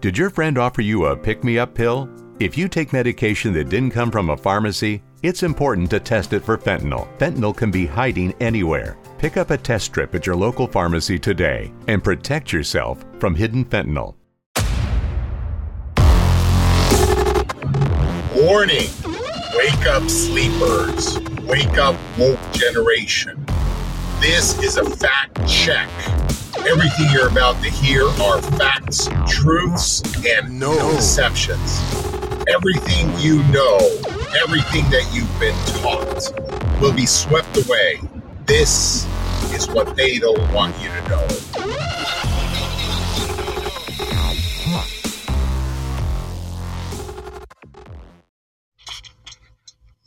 Did your friend offer you a pick me up pill? If you take medication that didn't come from a pharmacy, it's important to test it for fentanyl. Fentanyl can be hiding anywhere. Pick up a test strip at your local pharmacy today and protect yourself from hidden fentanyl. Warning! Wake up, sleepers. Wake up, woke generation. This is a fact check. Everything you're about to hear are facts, truths, and no deceptions. Everything you know, everything that you've been taught, will be swept away. This is what they don't want you to know.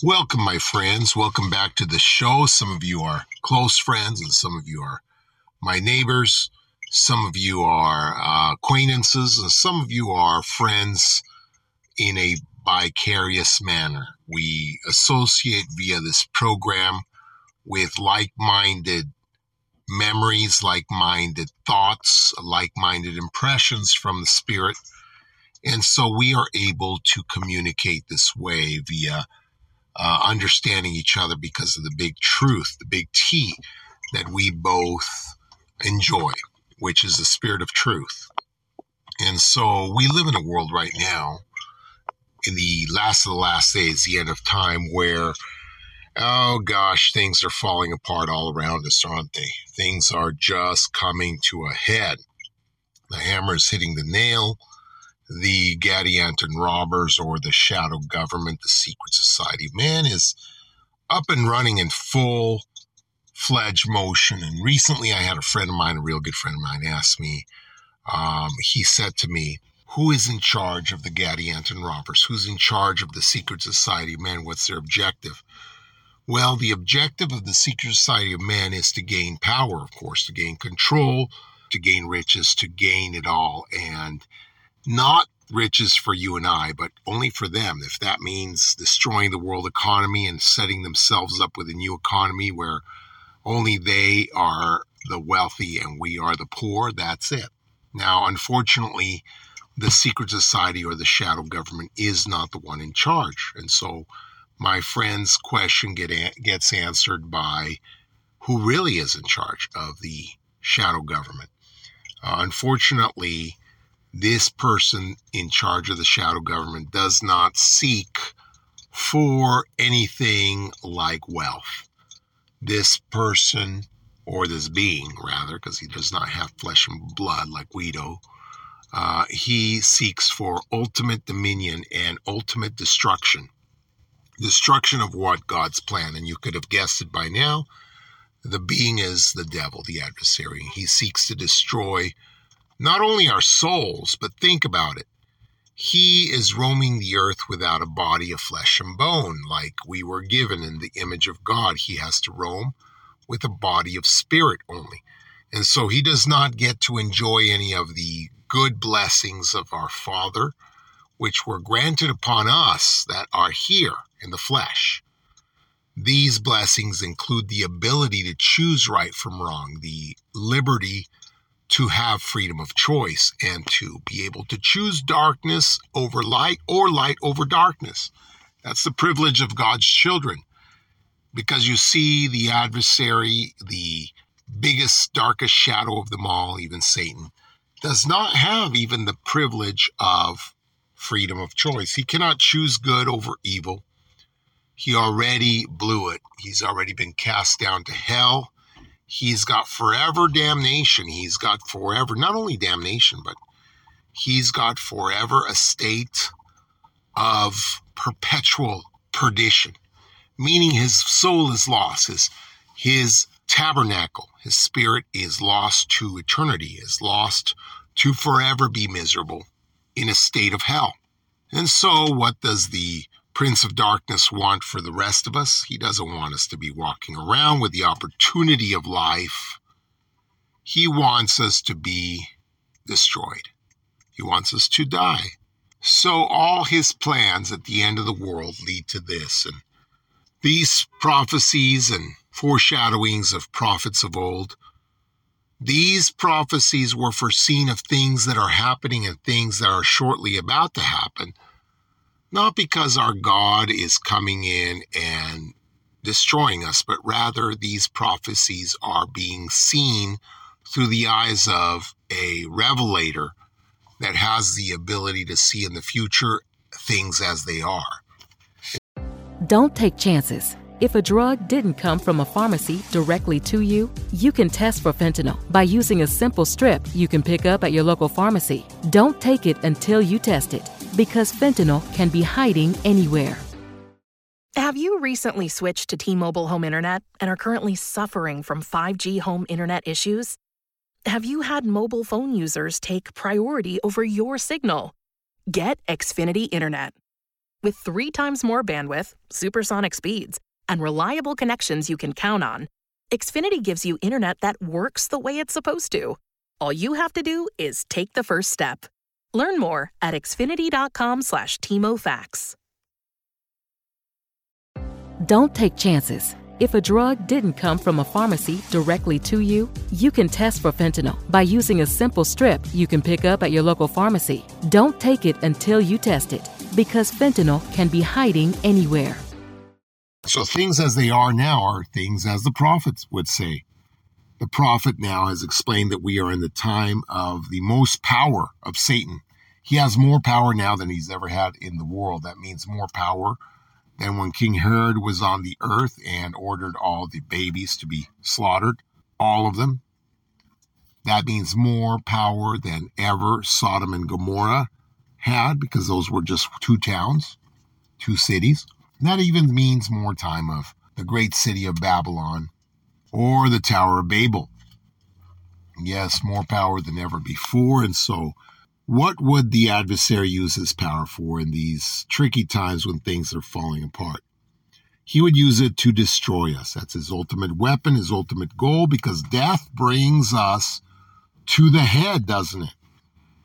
Welcome, my friends. Welcome back to the show. Some of you are close friends, and some of you are my neighbors. Some of you are uh, acquaintances, and some of you are friends in a vicarious manner. We associate via this program with like minded memories, like minded thoughts, like minded impressions from the Spirit. And so we are able to communicate this way via uh, understanding each other because of the big truth, the big T that we both enjoy, which is the spirit of truth. And so we live in a world right now, in the last of the last days, the end of time, where, oh gosh, things are falling apart all around us, aren't they? Things are just coming to a head. The hammer is hitting the nail. The Gadianton robbers or the shadow government, the secret society of man, is up and running in full fledged motion. And recently, I had a friend of mine, a real good friend of mine, ask me, um, he said to me, Who is in charge of the Gadianton robbers? Who's in charge of the secret society of man? What's their objective? Well, the objective of the secret society of man is to gain power, of course, to gain control, to gain riches, to gain it all. And not riches for you and I, but only for them. If that means destroying the world economy and setting themselves up with a new economy where only they are the wealthy and we are the poor. That's it. Now, unfortunately, the secret society or the shadow government is not the one in charge. And so my friend's question get a- gets answered by who really is in charge of the shadow government. Uh, unfortunately, this person in charge of the shadow government does not seek for anything like wealth this person or this being rather because he does not have flesh and blood like we do uh, he seeks for ultimate dominion and ultimate destruction. Destruction of what? God's plan. And you could have guessed it by now. The being is the devil the adversary. He seeks to destroy not only our souls but think about it he is roaming the earth without a body of flesh and bone, like we were given in the image of God. He has to roam with a body of spirit only. And so he does not get to enjoy any of the good blessings of our Father, which were granted upon us that are here in the flesh. These blessings include the ability to choose right from wrong, the liberty to have freedom of choice and to be able to choose darkness over light or light over darkness. That's the privilege of God's children. Because you see, the adversary, the biggest, darkest shadow of them all, even Satan, does not have even the privilege of freedom of choice. He cannot choose good over evil. He already blew it. He's already been cast down to hell he's got forever damnation. He's got forever, not only damnation, but he's got forever a state of perpetual perdition, meaning his soul is lost, his, his tabernacle, his spirit is lost to eternity, is lost to forever be miserable in a state of hell. And so, what does the Prince of Darkness want for the rest of us? He doesn't want us to be walking around with the opportunity of life. He wants us to be destroyed. He wants us to die. So, all his plans at the end of the world lead to this. And these prophecies and foreshadowings of prophets of old these prophecies were foreseen of things that are happening and things that are shortly about to happen, not because our God is coming in and destroying us, but rather these prophecies are being seen through the eyes of a revelator that has the ability to see in the future things as they are. Don't take chances. If a drug didn't come from a pharmacy directly to you, you can test for fentanyl by using a simple strip you can pick up at your local pharmacy. Don't take it until you test it, because fentanyl can be hiding anywhere. Have you recently switched to T Mobile Home Internet and are currently suffering from 5G home internet issues? Have you had mobile phone users take priority over your signal? Get Xfinity Internet. With three times more bandwidth, supersonic speeds, and reliable connections you can count on, Xfinity gives you internet that works the way it's supposed to. All you have to do is take the first step. Learn more at xfinity.com slash TMOFax. Don't take chances. If a drug didn't come from a pharmacy directly to you, you can test for fentanyl by using a simple strip you can pick up at your local pharmacy. Don't take it until you test it, because fentanyl can be hiding anywhere. So things as they are now are things as the prophets would say. The prophet now has explained that we are in the time of the most power of Satan. He has more power now than he's ever had in the world. That means more power than when King Herod was on the earth and ordered all the babies to be slaughtered, all of them. That means more power than ever Sodom and Gomorrah had because those were just two towns, two cities. That even means more time of the great city of Babylon or the Tower of Babel. Yes, more power than ever before. And so, what would the adversary use his power for in these tricky times when things are falling apart? He would use it to destroy us. That's his ultimate weapon, his ultimate goal, because death brings us to the head, doesn't it?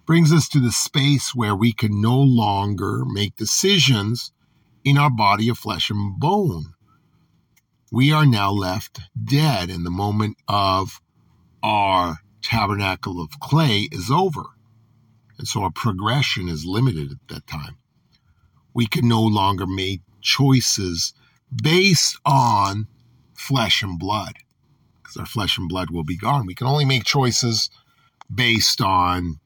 Brings us to the space where we can no longer make decisions in our body of flesh and bone. We are now left dead, and the moment of our tabernacle of clay is over. And so our progression is limited at that time. We can no longer make choices based on flesh and blood because our flesh and blood will be gone. We can only make choices based on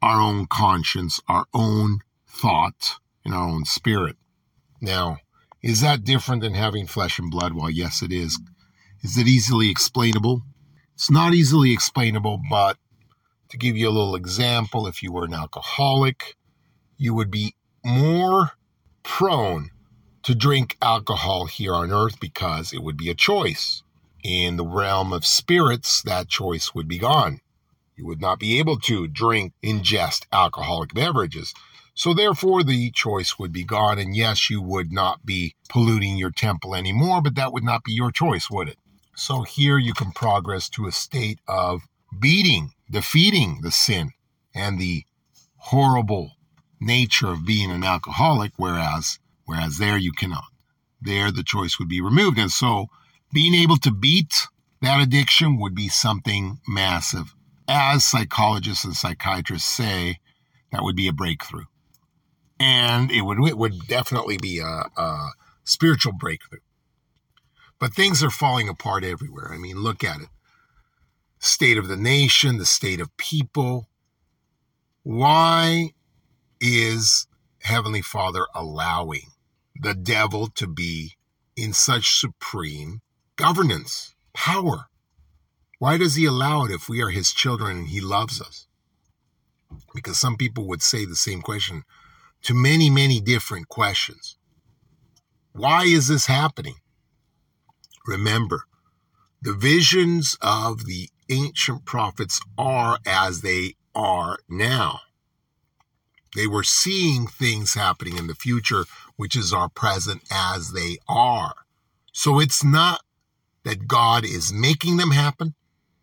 our own conscience, our own thought, and our own spirit. Now, is that different than having flesh and blood? Well, yes, it is. Is it easily explainable? It's not easily explainable, but to give you a little example, if you were an alcoholic, you would be more prone to drink alcohol here on earth because it would be a choice. In the realm of spirits, that choice would be gone. You would not be able to drink, ingest alcoholic beverages. So therefore, the choice would be gone. And yes, you would not be polluting your temple anymore, but that would not be your choice, would it? So here you can progress to a state of beating, defeating the sin and the horrible nature of being an alcoholic, whereas whereas there you cannot. There the choice would be removed. And so being able to beat that addiction would be something massive. As psychologists and psychiatrists say, that would be a breakthrough and it would it would definitely be a, a spiritual breakthrough. But things are falling apart everywhere. I mean, look at it. State of the nation, the state of people. Why is Heavenly Father allowing the devil to be in such supreme governance, power? Why does he allow it if we are his children and he loves us? Because some people would say the same question to many, many different questions. Why is this happening? Remember, the visions of the ancient prophets are as they are now. They were seeing things happening in the future, which is our present as they are. So it's not that God is making them happen.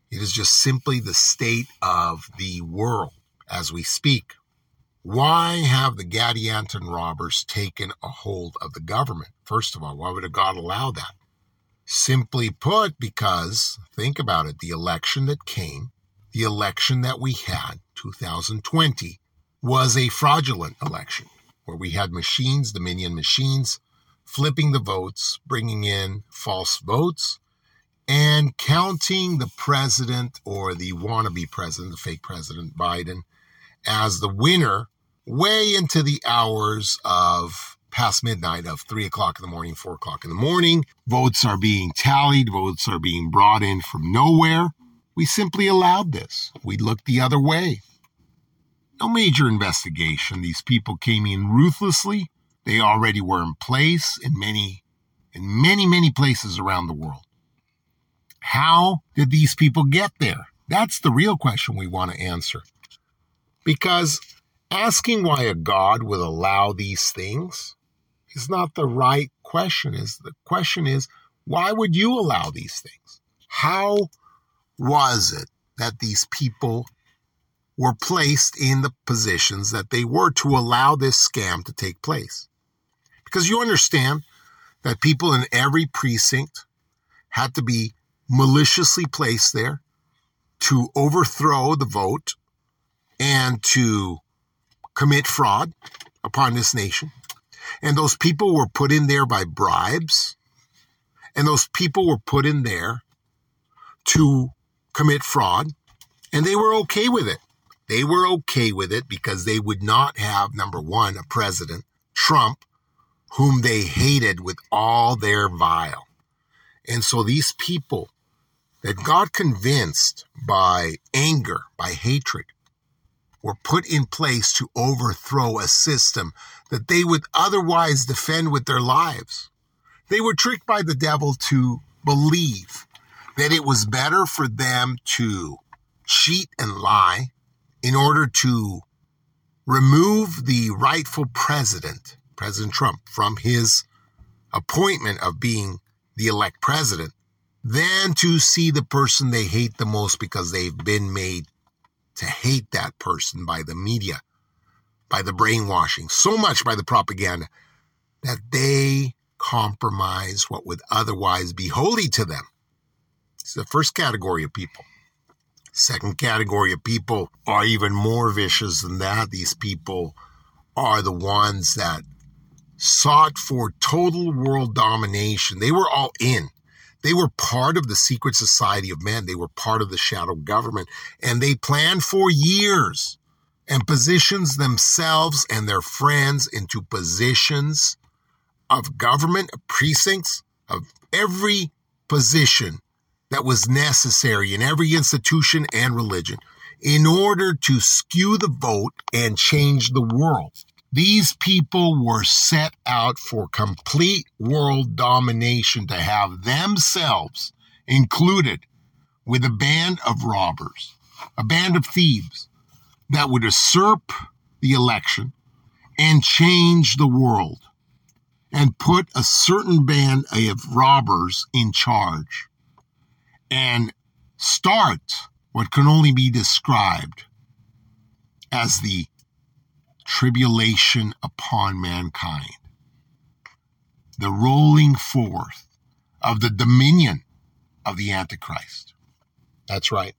It is just simply the state of the world as we speak. Why have the Gadianton robbers taken a hold of the government? First of all, why would God allow that? Simply put, because think about it the election that came, the election that we had, 2020, was a fraudulent election where we had machines, Dominion machines, flipping the votes, bringing in false votes, and counting the president or the wannabe president, the fake president Biden, as the winner way into the hours of past midnight of three o'clock in the morning, four o'clock in the morning. Votes are being tallied, votes are being brought in from nowhere. We simply allowed this. We looked the other way. No major investigation. These people came in ruthlessly. They already were in place in many, in many, many places around the world. How did these people get there? That's the real question we want to answer. Because asking why a God would allow these things is not the right question. Is the question is why would you allow these things? How was it that these people were placed in the positions that they were to allow this scam to take place? Because you understand that people in every precinct had to be maliciously placed there to overthrow the vote and to commit fraud upon this nation. And those people were put in there by bribes. And those people were put in there to commit fraud. And they were okay with it. They were okay with it because they would not have, number one, a president, Trump, whom they hated with all their vile. And so these people that God convinced by anger, by hatred, were put in place to overthrow a system that they would otherwise defend with their lives. They were tricked by the devil to believe that it was better for them to cheat and lie in order to remove the rightful president, President Trump, from his appointment of being the elect president, than to see the person they hate the most because they've been made to hate that person by the media, by the brainwashing, so much by the propaganda that they compromise what would otherwise be holy to them. It's the first category of people. Second category of people are even more vicious than that. These people are the ones that sought for total world domination. They were all in. They were part of the secret society of men. They were part of the shadow government. And they planned for years and positions themselves and their friends into positions of government, of precincts, of every position that was necessary in every institution and religion in order to skew the vote and change the world. These people were set out for complete world domination to have themselves included with a band of robbers, a band of thieves that would usurp the election and change the world and put a certain band of robbers in charge and start what can only be described as the tribulation upon mankind, the rolling forth of the dominion of the Antichrist. That's right.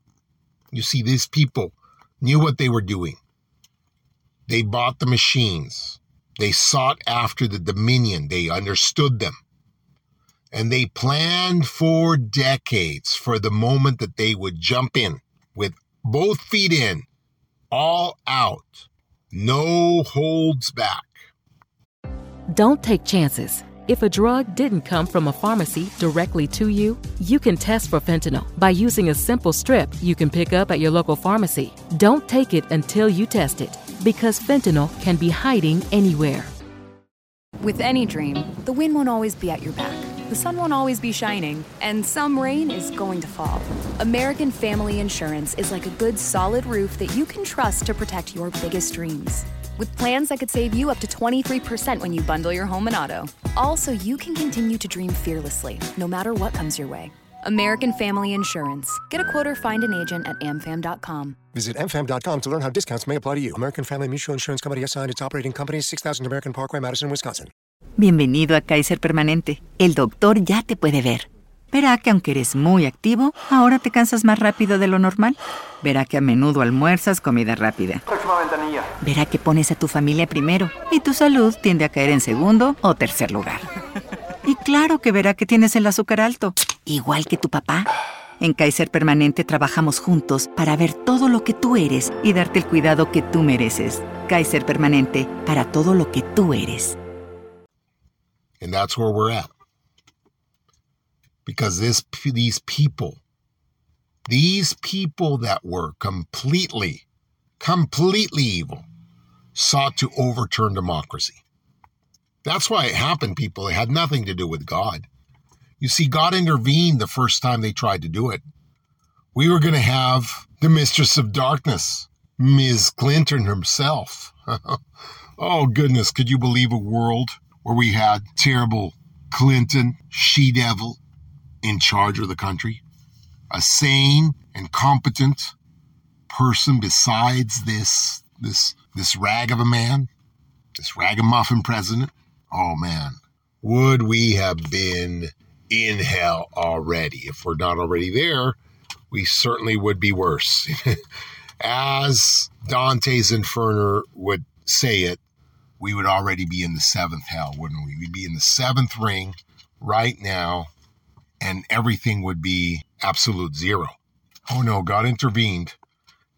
You see, these people knew what they were doing. They bought the machines. They sought after the dominion. They understood them. And they planned for decades for the moment that they would jump in with both feet in, all out, no holds back. Don't take chances. If a drug didn't come from a pharmacy directly to you, you can test for fentanyl by using a simple strip you can pick up at your local pharmacy. Don't take it until you test it, because fentanyl can be hiding anywhere. With any dream, the wind won't always be at your back the sun won't always be shining, and some rain is going to fall. American Family Insurance is like a good solid roof that you can trust to protect your biggest dreams. With plans that could save you up to 23% when you bundle your home and auto. Also, you can continue to dream fearlessly, no matter what comes your way. American Family Insurance. Get a quote or find an agent at amfam.com. Visit amfam.com to learn how discounts may apply to you. American Family Mutual Insurance Company assigned its operating company 6000 American Parkway, Madison, Wisconsin. Bienvenido a Kaiser Permanente. El doctor ya te puede ver. Verá que aunque eres muy activo, ahora te cansas más rápido de lo normal. Verá que a menudo almuerzas comida rápida. Próxima ventanilla. Verá que pones a tu familia primero y tu salud tiende a caer en segundo o tercer lugar. Y claro que verá que tienes el azúcar alto, igual que tu papá. En Kaiser Permanente trabajamos juntos para ver todo lo que tú eres y darte el cuidado que tú mereces. Kaiser Permanente, para todo lo que tú eres. And that's where we're at. Because this these people, these people that were completely, completely evil, sought to overturn democracy. That's why it happened, people. It had nothing to do with God. You see, God intervened the first time they tried to do it. We were going to have the mistress of darkness, Ms. Clinton herself. oh, goodness. Could you believe a world where we had terrible Clinton, she devil, in charge of the country? A sane and competent person besides this this this rag of a man, this ragamuffin president. Oh man, would we have been in hell already? If we're not already there, we certainly would be worse. As Dante's Inferno would say it, we would already be in the seventh hell, wouldn't we? We'd be in the seventh ring right now, and everything would be absolute zero. Oh no, God intervened.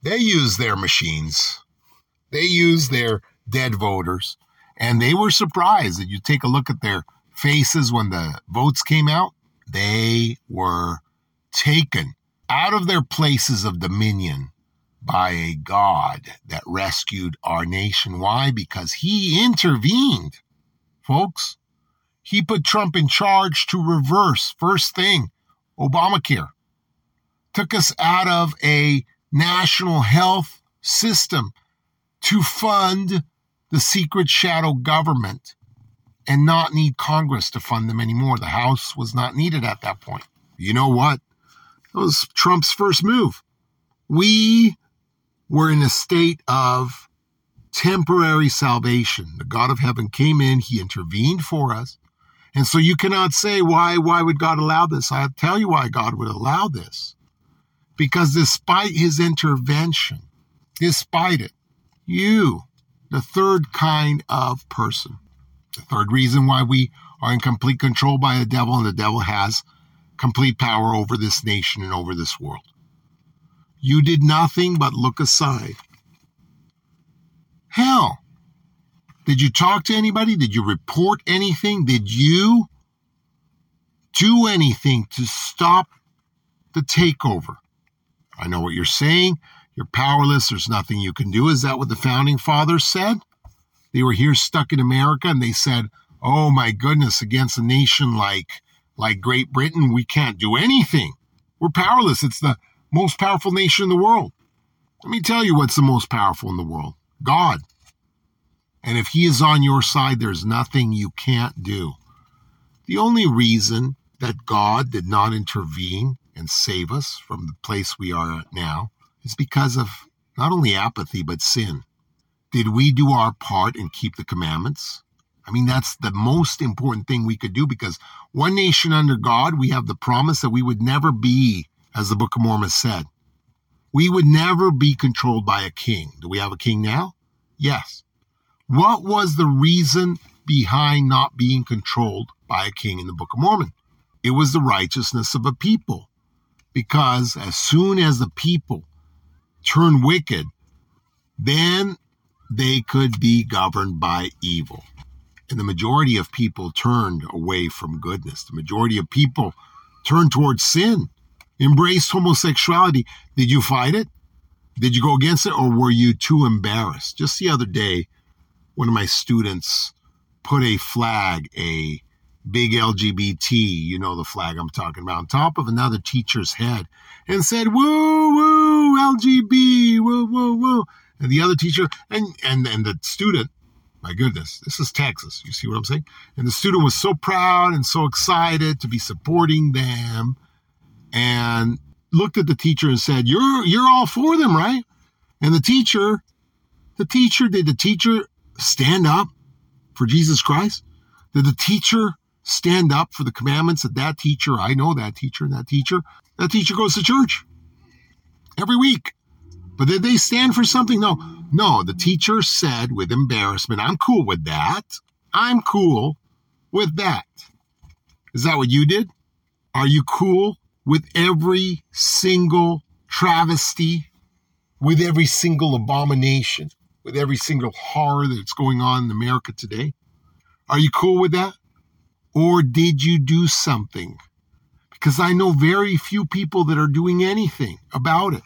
They used their machines, they used their dead voters, and they were surprised that you take a look at their faces when the votes came out. They were taken out of their places of dominion by a God that rescued our nation. Why? Because he intervened, folks. He put Trump in charge to reverse, first thing, Obamacare. Took us out of a national health system to fund the secret shadow government and not need Congress to fund them anymore. The House was not needed at that point. You know what? That was Trump's first move. We were in a state of temporary salvation. The God of heaven came in, he intervened for us. And so you cannot say why why would God allow this? I'll tell you why God would allow this. Because despite his intervention, despite it, you, the third kind of person, the third reason why we are in complete control by the devil and the devil has complete power over this nation and over this world. You did nothing but look aside. Hell, did you talk to anybody? Did you report anything? Did you do anything to stop the takeover? I know what you're saying. You're powerless. There's nothing you can do. Is that what the founding fathers said? They were here stuck in America and they said, "Oh my goodness, against a nation like like Great Britain, we can't do anything. We're powerless. It's the most powerful nation in the world." Let me tell you what's the most powerful in the world. God. And if he is on your side, there's nothing you can't do. The only reason that God did not intervene and save us from the place we are at now is because of not only apathy, but sin. Did we do our part and keep the commandments? I mean, that's the most important thing we could do because one nation under God, we have the promise that we would never be, as the Book of Mormon said, we would never be controlled by a king. Do we have a king now? Yes. What was the reason behind not being controlled by a king in the Book of Mormon? It was the righteousness of a people. Because as soon as the people turn wicked, then they could be governed by evil. And the majority of people turned away from goodness. The majority of people turned towards sin, embraced homosexuality. Did you fight it? Did you go against it? Or were you too embarrassed? Just the other day, one of my students put a flag, a big LGBT, you know the flag I'm talking about, on top of another teacher's head and said, woo, woo, LGB, woo, woo, woo. And the other teacher, and, and, and the student, my goodness, this is Texas. You see what I'm saying? And the student was so proud and so excited to be supporting them and looked at the teacher and said, You're you're all for them, right? And the teacher, the teacher, did the teacher stand up for Jesus Christ? Did the teacher stand up for the commandments that that teacher, I know that teacher, that teacher, that teacher goes to church every week. But did they stand for something? No. No, the teacher said with embarrassment, I'm cool with that. I'm cool with that. Is that what you did? Are you cool with every single travesty, with every single abomination, with every single horror that's going on in America today? Are you cool with that? Or did you do something? Because I know very few people that are doing anything about it.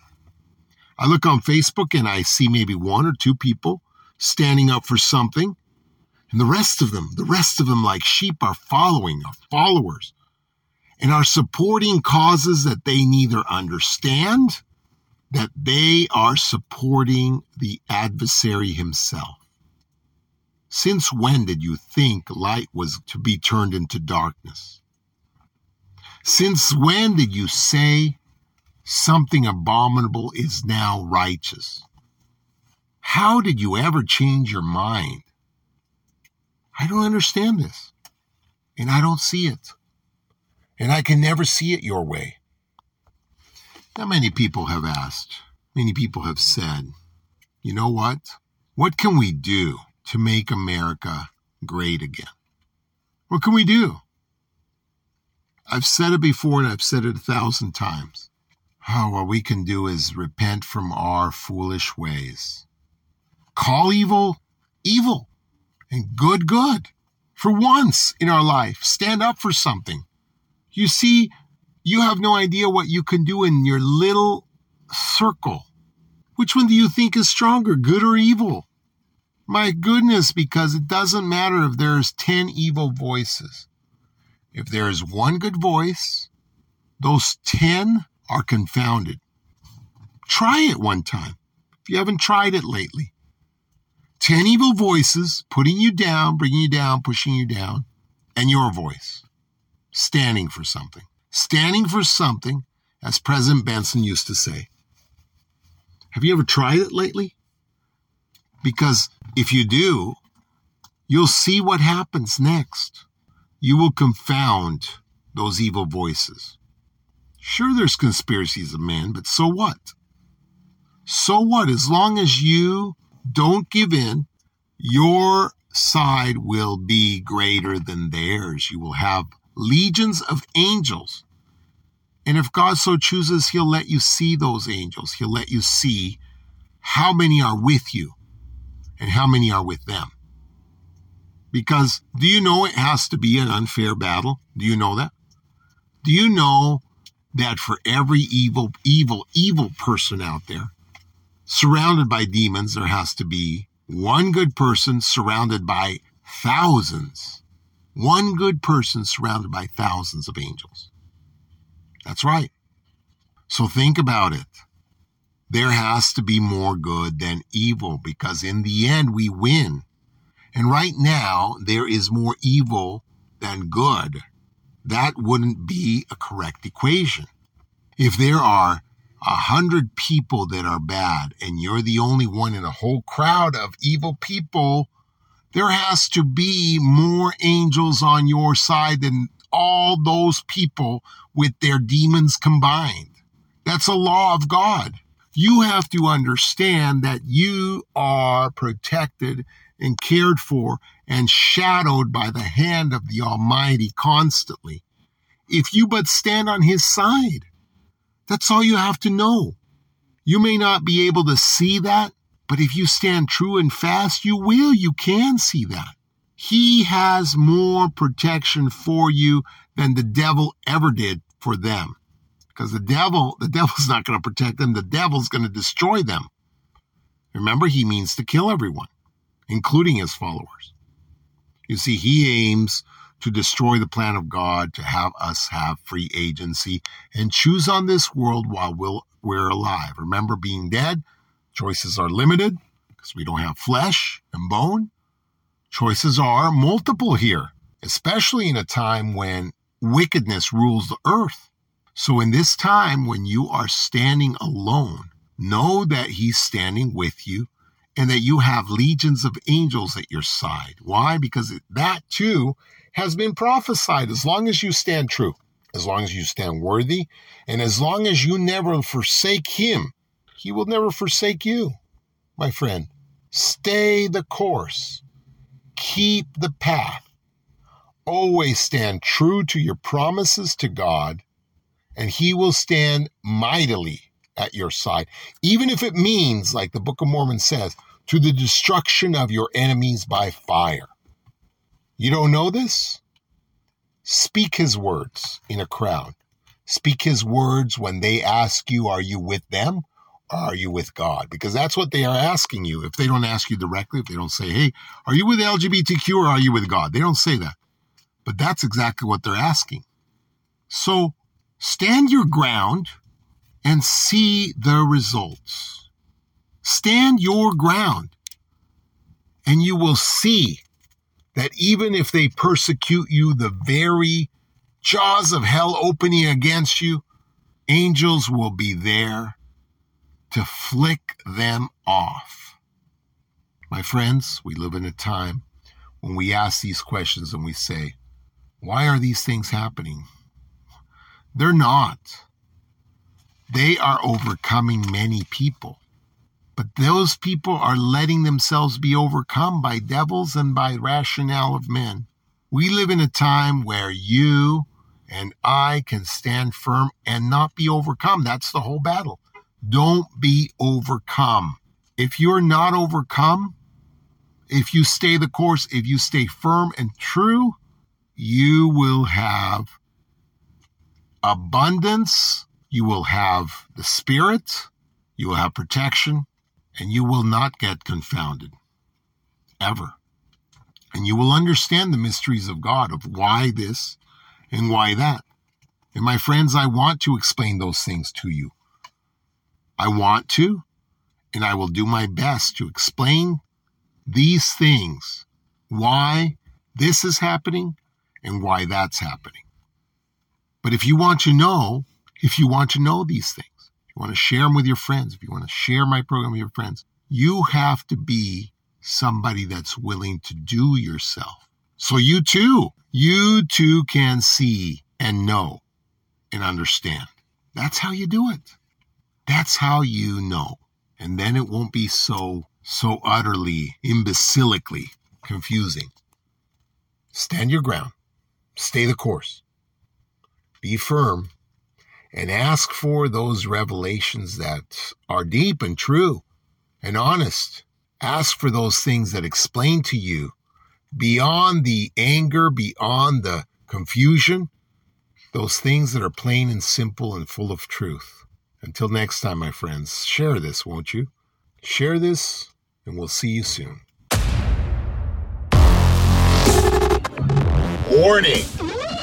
I look on Facebook and I see maybe one or two people standing up for something. And the rest of them, the rest of them, like sheep, are following, are followers, and are supporting causes that they neither understand, that they are supporting the adversary himself. Since when did you think light was to be turned into darkness? Since when did you say something abominable is now righteous? How did you ever change your mind? I don't understand this. And I don't see it. And I can never see it your way. Now, many people have asked, many people have said, you know what? What can we do to make America great again? What can we do? I've said it before and I've said it a thousand times. Oh, what we can do is repent from our foolish ways. Call evil evil and good good. For once in our life, stand up for something. You see, you have no idea what you can do in your little circle. Which one do you think is stronger, good or evil? My goodness, because it doesn't matter if there's 10 evil voices. If there is one good voice, those 10 are confounded. Try it one time if you haven't tried it lately. 10 evil voices putting you down, bringing you down, pushing you down, and your voice standing for something. Standing for something, as President Benson used to say. Have you ever tried it lately? Because if you do, you'll see what happens next. You will confound those evil voices. Sure, there's conspiracies of men, but so what? So what? As long as you don't give in, your side will be greater than theirs. You will have legions of angels. And if God so chooses, He'll let you see those angels. He'll let you see how many are with you and how many are with them. Because do you know it has to be an unfair battle? Do you know that? Do you know that for every evil, evil, evil person out there, surrounded by demons, there has to be one good person surrounded by thousands. One good person surrounded by thousands of angels. That's right. So think about it. There has to be more good than evil because in the end we win. And right now there is more evil than good. That wouldn't be a correct equation. If there are a hundred people that are bad and you're the only one in a whole crowd of evil people, there has to be more angels on your side than all those people with their demons combined. That's a law of God. You have to understand that you are protected and cared for and shadowed by the hand of the Almighty constantly. If you but stand on His side, that's all you have to know. You may not be able to see that, but if you stand true and fast, you will. You can see that. He has more protection for you than the devil ever did for them. Because the devil, the devil's not going to protect them. The devil's going to destroy them. Remember, he means to kill everyone, including his followers. You see, he aims to destroy the plan of God to have us have free agency and choose on this world while we'll, we're alive. Remember, being dead, choices are limited because we don't have flesh and bone. Choices are multiple here, especially in a time when wickedness rules the earth. So, in this time when you are standing alone, know that He's standing with you and that you have legions of angels at your side. Why? Because that too has been prophesied. As long as you stand true, as long as you stand worthy, and as long as you never forsake Him, He will never forsake you, my friend. Stay the course, keep the path, always stand true to your promises to God, and He will stand mightily at your side, even if it means, like the Book of Mormon says, to the destruction of your enemies by fire. You don't know this? Speak his words in a crowd. Speak his words when they ask you, Are you with them are you with God? Because that's what they are asking you. If they don't ask you directly, if they don't say, Hey, are you with LGBTQ or are you with God? They don't say that. But that's exactly what they're asking. So stand your ground and see the results. Stand your ground and you will see that even if they persecute you, the very jaws of hell opening against you, angels will be there to flick them off. My friends, we live in a time when we ask these questions and we say, why are these things happening? They're not. They are overcoming many people. But those people are letting themselves be overcome by devils and by rationale of men. We live in a time where you and I can stand firm and not be overcome. That's the whole battle. Don't be overcome. If you're not overcome, if you stay the course, if you stay firm and true, you will have abundance, you will have the spirit, you will have protection, and you will not get confounded ever. And you will understand the mysteries of God of why this and why that. And my friends, I want to explain those things to you. I want to, and I will do my best to explain these things, why this is happening and why that's happening. But if you want to know, if you want to know these things, if you want to share them with your friends, if you want to share my program with your friends, you have to be somebody that's willing to do yourself. So you too, you too can see and know and understand. That's how you do it. That's how you know. And then it won't be so, so utterly, imbecilically confusing. Stand your ground. Stay the course. Be firm and ask for those revelations that are deep and true and honest. Ask for those things that explain to you beyond the anger, beyond the confusion, those things that are plain and simple and full of truth. Until next time, my friends, share this, won't you? Share this, and we'll see you soon. Warning!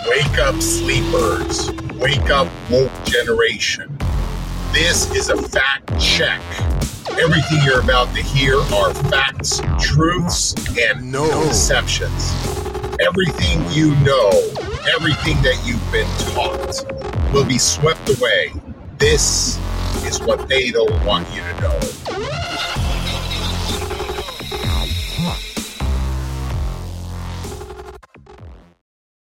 Wake up, sleepers. Wake up, woke generation. This is a fact check. Everything you're about to hear are facts, truths, and no deceptions. Everything you know, everything that you've been taught, will be swept away. This is what they don't want you to know.